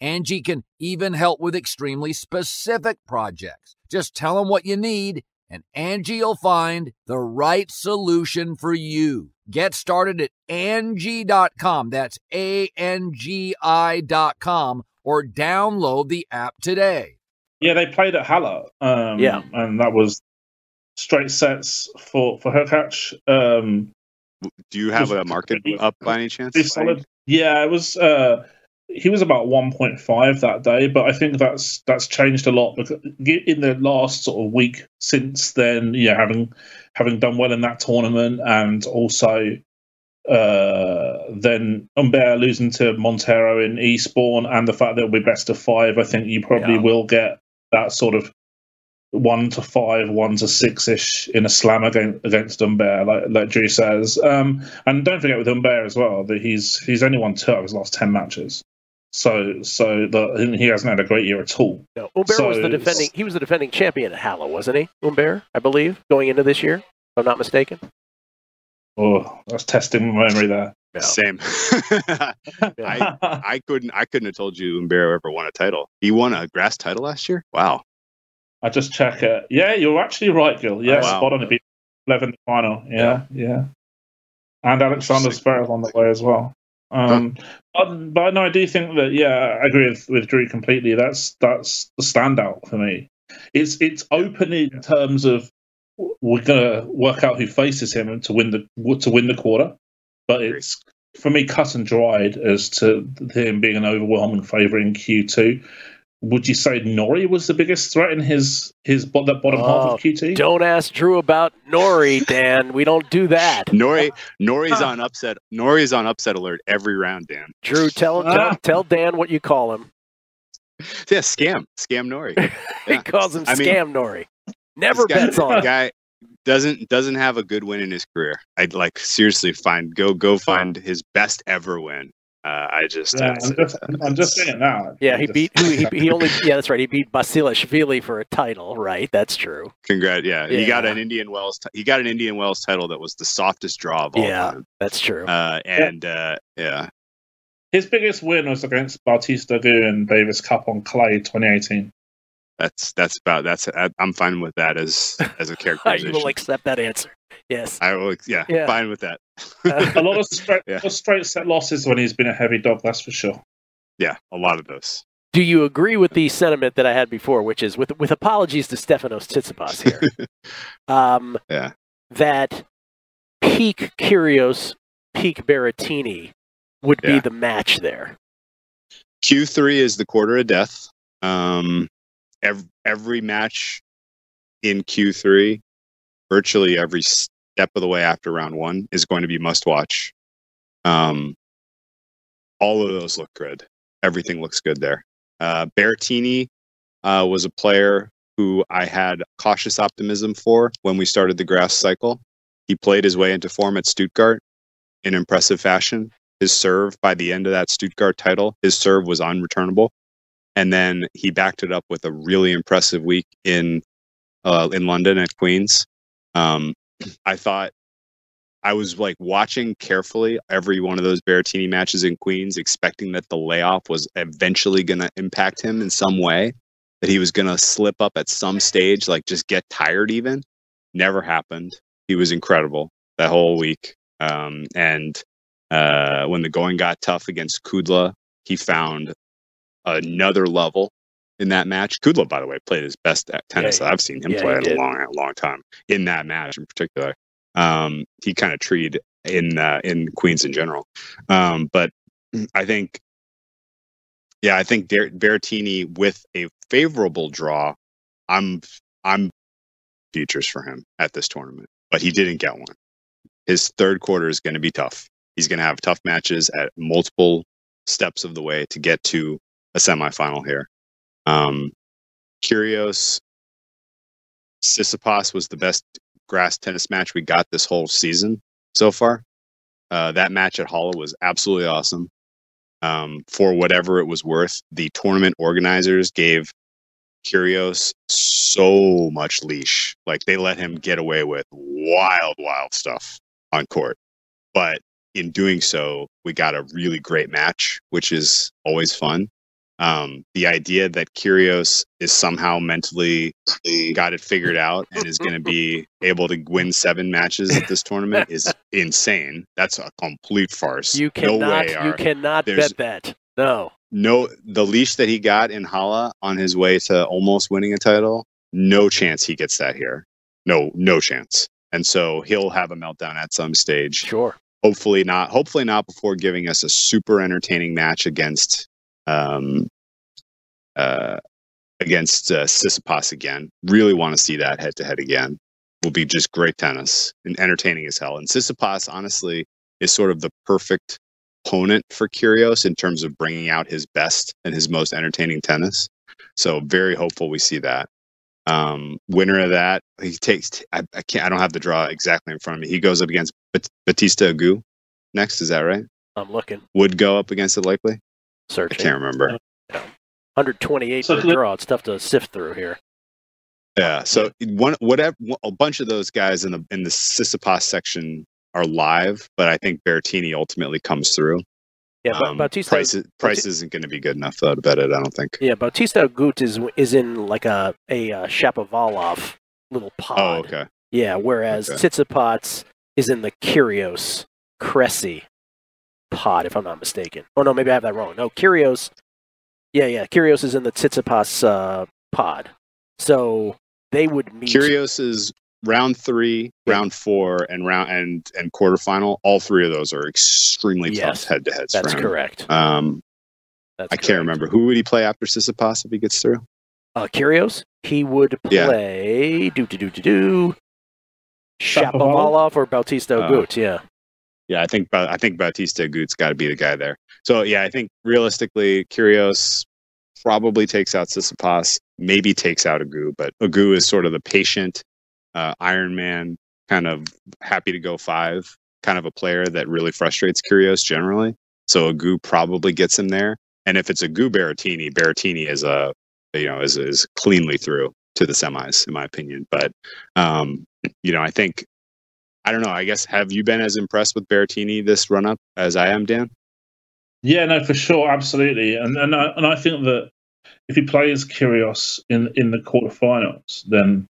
Angie can even help with extremely specific projects. Just tell them what you need and Angie will find the right solution for you. Get started at Angie.com. That's A-N-G-I dot com or download the app today. Yeah, they played at Halle. Um, Yeah. and that was straight sets for for Hurkacz. Um, Do you have a market up by any chance? solid. Yeah, it was. Uh, he was about 1.5 that day, but I think that's that's changed a lot because in the last sort of week since then, yeah, having having done well in that tournament and also uh, then Humbert losing to Montero in Eastbourne and the fact that it'll be best of five, I think you probably Yeah. will get that sort of one to five, one to six ish in a slam against against Humbert, like like Drew says. Um, and don't forget with Humbert as well that he's he's only won two of his last ten matches. So so the, he hasn't had a great year at all. No, Humbert was the defending. He was the defending champion at Halle, wasn't he? Humbert, I believe, going into this year, if I'm not mistaken. Oh, that's testing my memory there. Same. I I couldn't I couldn't have told you Humbert ever won a title. He won a grass title last year. Wow. I just check it. Yeah, you're actually right, Gill. Yeah, Oh, wow. spot on. It beat eleven in the final. Yeah, yeah. And Alexander Zverev on the way as well. Um, but, but no, I do think that yeah, I agree with, with Drew completely. That's that's the standout for me. It's it's open in terms of we're gonna work out who faces him to win the to win the quarter, but it's for me cut and dried as to him being an overwhelming favourite in Q2. Would you say Norrie was the biggest threat in his his that bottom half Oh, of Q2? Don't ask Drew about Norrie, Dan. We don't do that. Norrie Norrie's on upset. Norrie's on upset alert every round, Dan. Drew, tell tell, Ah. tell Dan what you call him. Yeah, scam, scam Norrie. he calls him I mean- Scam Norrie. Never guy- bets on guy doesn't doesn't have a good win in his career. I'd like seriously find go go find his best ever win. Uh, I just, Yeah, uh, I'm just, I'm just saying it now. Yeah, he Just- beat he, he only yeah that's right he beat Basilashvili for a title right that's true Congrats! Yeah, he got an Indian Wells. T- he got an Indian Wells title that was the softest draw of all yeah time. that's true Uh, and uh, yeah, His biggest win was against Bautista Agut and Davis Cup on clay 2018. that's that's about that's. I- I'm fine with that as as a you characterization. will accept that answer yes I will. Yeah, Yeah. fine with that. A lot of straight, Yeah. straight set losses when he's been a heavy dog, that's for sure. yeah, a lot of those. do you agree with the sentiment that I had before which is with with apologies to Stefanos Tsitsipas here um Yeah. that peak Kyrgios peak Berrettini would be the match there Q3 is the quarter of death. Um, every, every match in Q3, virtually every step of the way after round one, is going to be must watch. Um, all of those look good. Everything looks good there. Uh, uh, was a player who I had cautious optimism for when we started the grass cycle. He played his way into form at Stuttgart in impressive fashion his serve by the end of that Stuttgart title, his serve was unreturnable. And then he backed it up with a really impressive week in uh, in London at Queens. Um, I thought I was like watching carefully every one of those Berrettini matches in Queens, expecting that the layoff was eventually going to impact him in some way, that he was going to slip up at some stage, like just get tired even. Never happened. He was incredible that whole week. Um, and uh, when the going got tough against Kudla, he found another level in that match. Kudla, by the way, played his best at tennis Yeah, I've seen him yeah, play in a long, a long time. In that match in particular, um, he kind of treated in uh, in Queens in general. Um, but I think, yeah, I think Der- Berrettini with a favorable draw, I'm I'm futures for him at this tournament, but he didn't get one. His third quarter is going to be tough. He's going to have tough matches at multiple steps of the way to get to a semifinal here. Um, Kyrgios, Tsitsipas was the best grass tennis match we got this whole season so far. Uh, that match at Halle was absolutely awesome. Um, for whatever it was worth, the tournament organizers gave Kyrgios so much leash. Like they let him get away with wild, wild stuff on court. But in doing so, we got a really great match, which is always fun. Um, the idea that Kyrgios is somehow mentally got it figured out and is going to be able to win seven matches at this tournament is insane. That's a complete farce. you no cannot way. you cannot there's- bet that no no the leash that he got in Halle on his way to almost winning a title, no chance he gets that here. No, no chance. And so he'll have a meltdown at some stage. sure Hopefully not. Hopefully not before giving us a super entertaining match against um uh against uh, Tsitsipas again. Really want to see that head to head again. Will be just great tennis and entertaining as hell. And Tsitsipas honestly is sort of the perfect opponent for Kyrgios in terms of bringing out his best and his most entertaining tennis. So very hopeful we see that. Um, winner of that, he takes. I, I can't. I don't have the draw exactly in front of me. He goes up against Bat- Bautista Agut next. Is that right? I'm looking Would go up against it likely. I can't remember. 128 So per draw it's tough to sift through here Yeah. So one, whatever, a bunch of those guys in the in the Tsitsipas section are live, but I think Berrettini ultimately comes through. yeah but Um, Bautista price, is- price isn't going to be good enough though to bet it. I don't think. yeah Bautista Agut is is in like a a uh, Shapovalov little pod Oh, okay. yeah whereas Okay. Tsitsipas is in the Kyrgios Cressy pod if I'm not mistaken oh no maybe I have that wrong no Kyrgios yeah yeah Kyrgios is in the Tsitsipas uh, pod so they would meet Kyrgios is round three, round four, and round and and quarterfinal. All three of those are extremely Yes, tough head to heads. that's correct. Um, That's I can't remember who would he play after Tsitsipas if he gets through. Uh, Kyrgios, he would Yeah. play do do do do do Shapovalov? Shapovalov or Bautista Uh, Yeah, Yeah, I think I think Bautista Agut's got to be the guy there. So yeah, I think realistically, Kyrgios probably takes out Tsitsipas, maybe takes out Agut, but Agut is sort of the patient uh, Iron Man, kind of happy to go five, kind of a player that really frustrates Kyrgios generally. So Agut probably gets him there. And if it's Agut Berrettini, Berrettini is a you know is is cleanly through to the semis in my opinion. But um, you know, I think I don't know. I guess have you been as impressed with Berrettini this run up as I am, Dan? Yeah, no, for sure, absolutely, and and I, and I think that if he plays Kyrgios in in the quarterfinals, then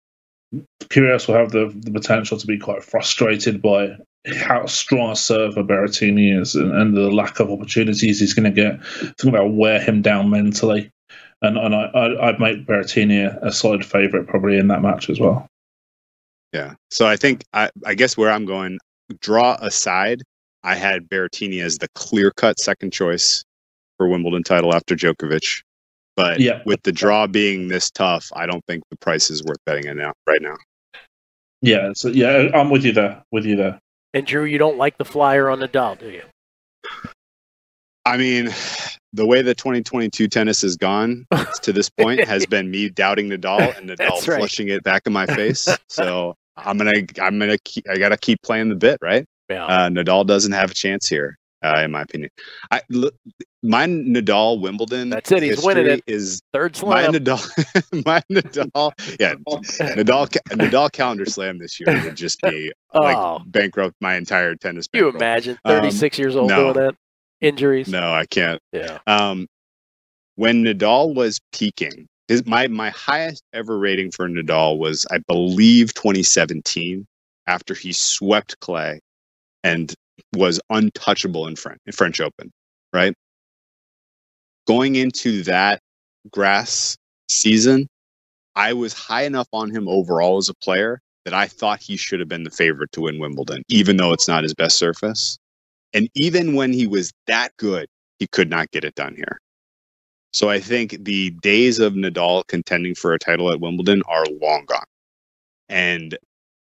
Kyrgios will have the, the potential to be quite frustrated by how strong a server Berrettini is and, and the lack of opportunities he's going to get. Think that'll wear him down mentally, and and I, I I'd make Berrettini a, a solid favourite probably in that match as well. Yeah. So I think I, I guess where I'm going, draw aside, I had Berrettini as the clear cut second choice for Wimbledon title after Djokovic. But Yeah. with the draw being this tough, I don't think the price is worth betting it now right now. Yeah, so yeah, I'm with you there. With you there. and Drew, you don't like the flyer on Nadal, do you? I mean, the way the 2022 tennis has gone to this point has been me doubting Nadal and Nadal That's right. flushing it back in my face. So I'm gonna, I'm gonna, keep, I gotta keep playing the bit, right? Yeah. Uh, Nadal doesn't have a chance here, uh, in my opinion. I look, my Nadal Wimbledon. That's it, he's winning it. Is Third my slam. Nadal, my Nadal, yeah, Nadal, Nadal calendar slam this year would just be like Oh. bankrupt my entire tennis. you imagine Um, 36 years old no. doing that? Injuries. No, I can't. Yeah. Um, when Nadal was peaking, his my my highest ever rating for Nadal was, I believe, 2017, after he swept Clay and was untouchable in French in French Open. Right, going into that grass season, I was high enough on him overall as a player that I thought he should have been the favorite to win Wimbledon, even though it's not his best surface. And even when he was that good, he could not get it done here. So I think the days of Nadal contending for a title at Wimbledon are long gone. And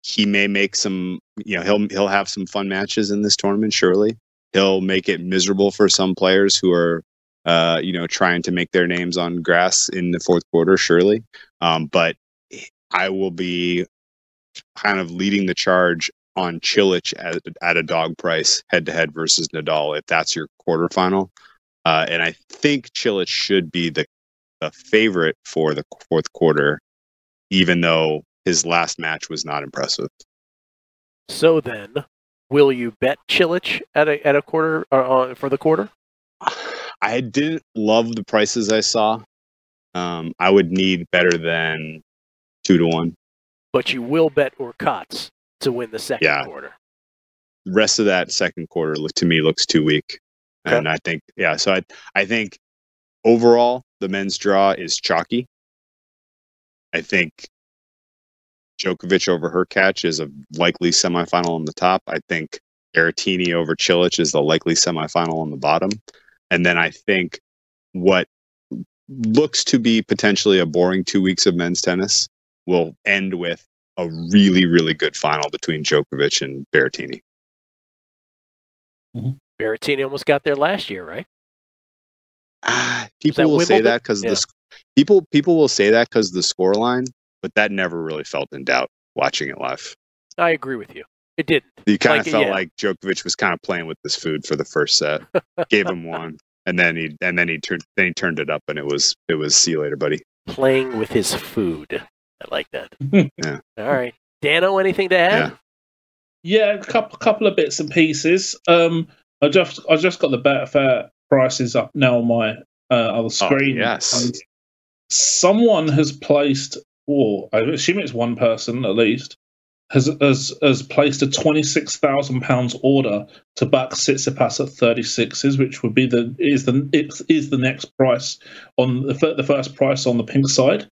he may make some, you know, he'll he'll have some fun matches in this tournament, surely. He'll make it miserable for some players who are uh, you know, trying to make their names on grass in the fourth quarter, surely. Um, but I will be kind of leading the charge on Cilic at, at a dog price head to head versus Nadal if that's your quarterfinal. Uh, and I think Cilic should be the, the favorite for the fourth quarter, even though his last match was not impressive. So then, will you bet Cilic at a at a quarter uh, uh, for the quarter? I didn't love the prices I saw. Um, I would need better than two to one. But you will bet Hurkacz to win the second Yeah. quarter. The rest of that second quarter to me looks too weak. And I think, yeah, so I, I think overall the men's draw is chalky. I think Djokovic over Hurkacz is a likely semifinal on the top. I think Berrettini over Cilic is the likely semifinal on the bottom. And then I think what looks to be potentially a boring two weeks of men's tennis will end with a really, really good final between Djokovic and Berrettini. Mm-hmm. Berrettini almost got there last year, right? People that will say that because Yeah. the sc- people people will say that because the score line, but that never really felt in doubt watching it live. I agree with you. It didn't. You kind Like, of felt yeah. like Djokovic was kind of playing with this food for the first set, gave him one, and then he and then he turned then he turned it up, and it was it was see you later, buddy. Playing with his food. I like that. Yeah. All right. Dano, anything to add? Yeah, a couple couple of bits and pieces. Um, I just I just got the Betfair prices up now on my uh, other screen. yes. And someone has placed, or I assume it's one person at least, has has has placed a twenty six thousand pounds order to back Tsitsipas at thirty sixes, which would be the is the is the next price on the the first price on the pink side.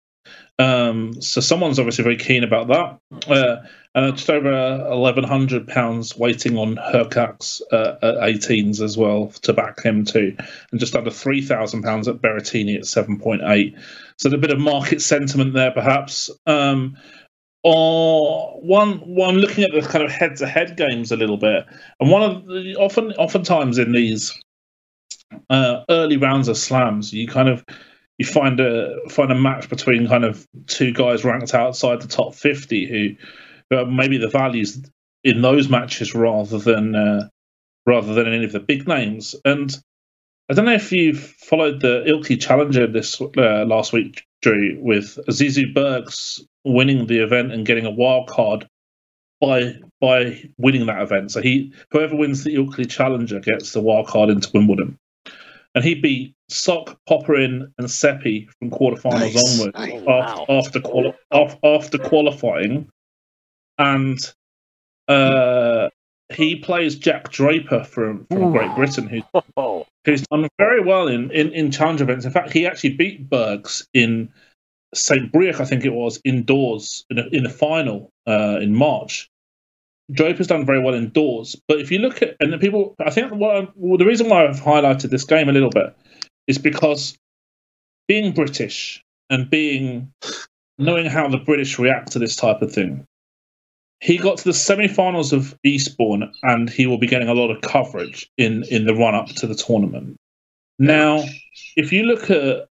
Um, so someone's obviously very keen about that. Uh, and just over eleven hundred pounds waiting on Hurkacz uh, at 18s as well to back him too, and just under three thousand pounds at Berrettini at seven point eight. So a bit of market sentiment there, perhaps. Um, or one one looking at the kind of head to head games a little bit, and one of the often oftentimes in these uh, early rounds of slams, you kind of you find a find a match between kind of two guys ranked outside the top fifty who maybe the values in those matches rather than uh, rather than any of the big names. And I don't know if you followed the Ilkley Challenger this uh, last week, Drew, with Zizou Bergs winning the event and getting a wild card by by winning that event. So he whoever wins the Ilkley Challenger gets the wild card into Wimbledon and he beat Sock, Popyrin, and Seppi from quarterfinals nice. onward oh, wow. after, quali- after qualifying, and uh, he plays Jack Draper from, from Great Britain, who's, who's done very well in, in, in challenger events. In fact, he actually beat Bergs in St. Brieuc, I think it was, indoors in, a, in the final uh, in March. Draper's done very well indoors, but if you look at and the people, I think what well, the reason why I've highlighted this game a little bit is because being British and being knowing how the British react to this type of thing, he got to the semi-finals of Eastbourne, and he will be getting a lot of coverage in in the run up to the tournament. Now, if you look at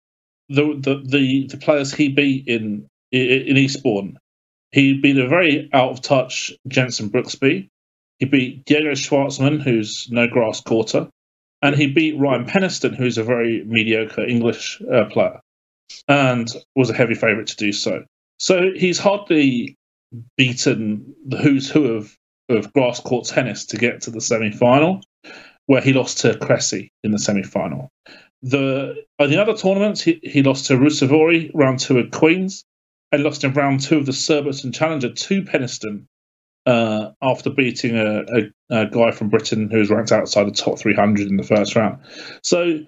the the the, the players he beat in in Eastbourne, he beat a very out of touch Jensen Brooksby. He beat Diego Schwartzman, who's no grass quarter, and he beat Ryan Peniston, who's a very mediocre English uh, player, and was a heavy favourite to do so. So he's hardly beaten the who's who of, of grass court tennis to get to the semi final, where he lost to Cressy in the semi final. The uh, the other tournaments, he, he lost to Ruusuvuori round two at Queens, and lost in round two of the Surbiton Challenger to Peniston uh, after beating a, a, a, guy from Britain who was ranked outside the top 300 in the first round. So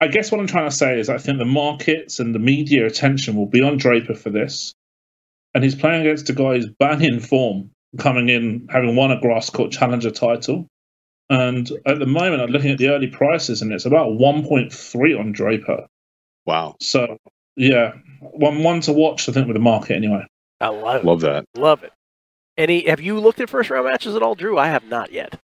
I guess what I'm trying to say is I think the markets and the media attention will be on Draper for this. And he's playing against a guy who's bang in form, coming in, having won a grass court challenger title. And at the moment, I'm looking at the early prices, and it's about 1.3 on Draper. Wow. So yeah, one one to watch. I think with the market anyway. I love it. Love that. Love it. Any? Have you looked at first round matches at all, Drew? I have not yet.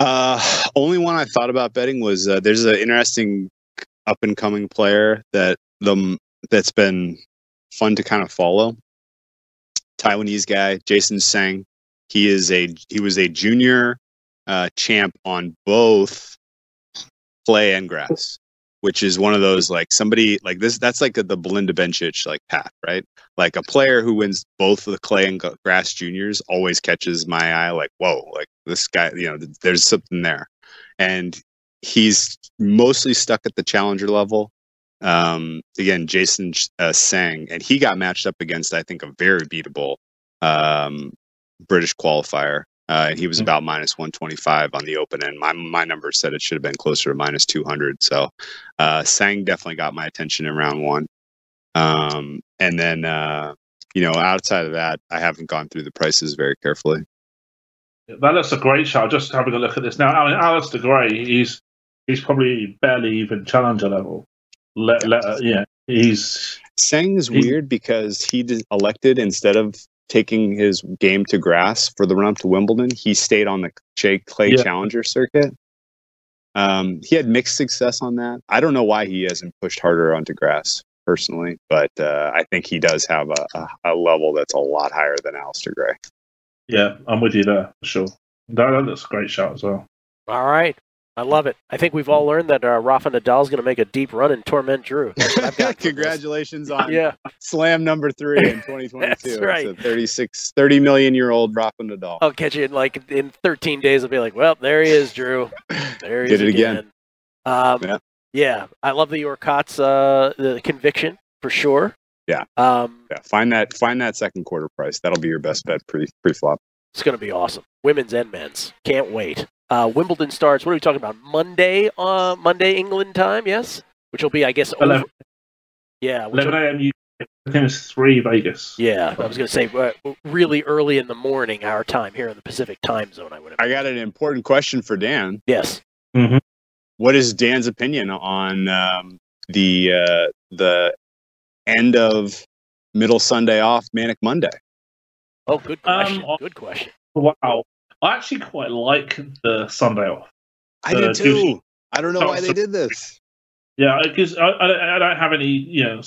Uh, only one I thought about betting was uh, there's an interesting up and coming player that the that's been fun to kind of follow. Taiwanese guy, Jason Tseng. He is a he was a junior uh, champ on both clay and grass which is one of those like somebody like this that's like a, the Belinda Bencic like path, right? Like a player who wins both the clay and grass juniors always catches my eye like, whoa, like this guy, you know, there's something there. And he's mostly stuck at the challenger level. Um, again, Jason uh, Tseng, and he got matched up against, I think, a very beatable um, British qualifier uh, and he was mm-hmm. about minus 125 on the open end. My my number said it should have been closer to minus 200. So uh, Tseng definitely got my attention in round one. Um, and then uh, you know outside of that, I haven't gone through the prices very carefully. That looks a great shot. Just having a look at this now. I mean, Alastair Gray, he's he's probably barely even challenger level. Let, let, yeah, he's Tseng is weird because he elected instead of taking his game to grass for the run up to Wimbledon, he stayed on the Jay Clay yeah. Challenger circuit. Um, he had mixed success on that. I don't know why he hasn't pushed harder onto grass personally, but uh, I think he does have a, a, a, level that's a lot higher than Alastair Gray. Yeah, I'm with you there for sure. That, that's a great shot as well. All right. I love it. I think we've all learned that uh, Rafa Nadal is going to make a deep run and torment Drew. Congratulations on yeah. slam number three in 2022. That's right. It's a 36, 30 million year old Rafa Nadal. I'll catch you in like in 13 days. I'll be like, well, there he is, Drew. There he Did is it again. again. Um, yeah. yeah. I love the Hurkacz's uh, the conviction for sure. Yeah. Um, yeah. Find that find that second quarter price. That'll be your best bet pre pre flop. It's going to be awesome. Women's and men's. Can't wait. Uh, Wimbledon starts. What are we talking about? Monday, uh, Monday England time. Yes, which will be, I guess, over, Yeah, which 11 a.m. UK. I think it's three Vegas. Yeah, I was going to say uh, really early in the morning, our time here in the Pacific time zone. I would. I got an important question for Dan. Yes. Mm-hmm. What is Dan's opinion on um, the uh, the end of middle Sunday off Manic Monday? Oh, good question. Um, good question. Wow. I actually quite like the Sunday off. I Uh, do too. you- I don't know why they did this. Yeah, because I, I, I don't have any, you know,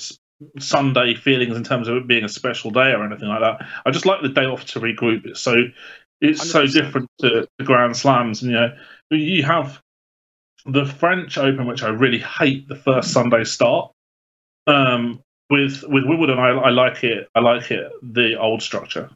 Sunday feelings in terms of it being a special day or anything like that. I just like the day off to regroup. It's so it's so 100%. different to the Grand Slams. and You know, you have the French Open, which I really hate the first Sunday start. Um, with with Wimbledon, I, I like it. I like it the old structure.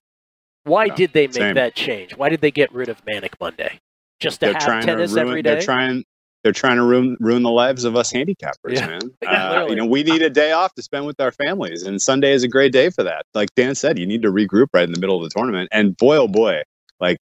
Why did they make same. that change? Why did they get rid of Manic Monday? Just to They're have trying to tennis ruin. every day? They're trying. They're trying to ruin ruin the lives of us handicappers, Yeah. man. Yeah, Uh, you know, we need a day off to spend with our families, and Sunday is a great day for that. Like Dan said, you need to regroup right in the middle of the tournament. And boy, oh boy, like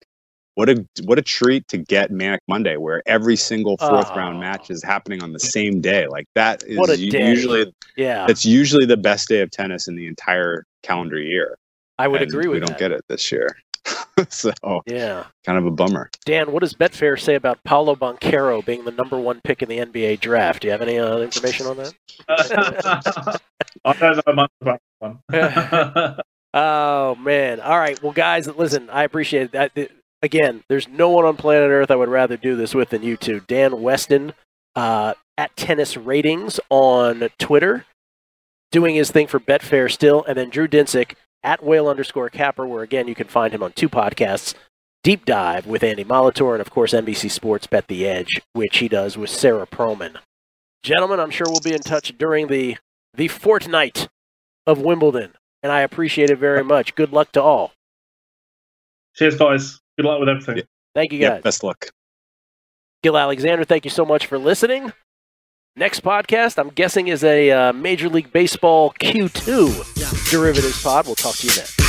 what a what a treat to get Manic Monday, where every single fourth Oh. round match is happening on the same day. Like that is What a u- day. usually yeah, that's usually the best day of tennis in the entire calendar year. I would And agree with We don't that. get it this year, so Yeah. kind of a bummer. Dan, what does Betfair say about Paolo Banchero being the number one pick in the NBA draft? Do you have any uh, information on that? I don't know much about one. Oh man! All right, well, guys, listen. I appreciate that. Again, there's no one on planet Earth I would rather do this with than you two. Dan Weston uh, at Tennis Ratings on Twitter, doing his thing for Betfair still, and then Drew Dinsick at Whale underscore Capper, where again you can find him on two podcasts, Deep Dive with Andy Molitor, and of course NBC Sports Bet the Edge, which he does with Sarah Proman. Gentlemen, I'm sure we'll be in touch during the the fortnight of Wimbledon, and I appreciate it very much. Good luck to all. Cheers, guys. Good luck with everything. Thank you, Yeah, guys. best luck. Gill Alexander, thank you so much for listening. Next podcast, I'm guessing, is a uh, Major League Baseball Q2 derivatives pod. We'll talk to you then.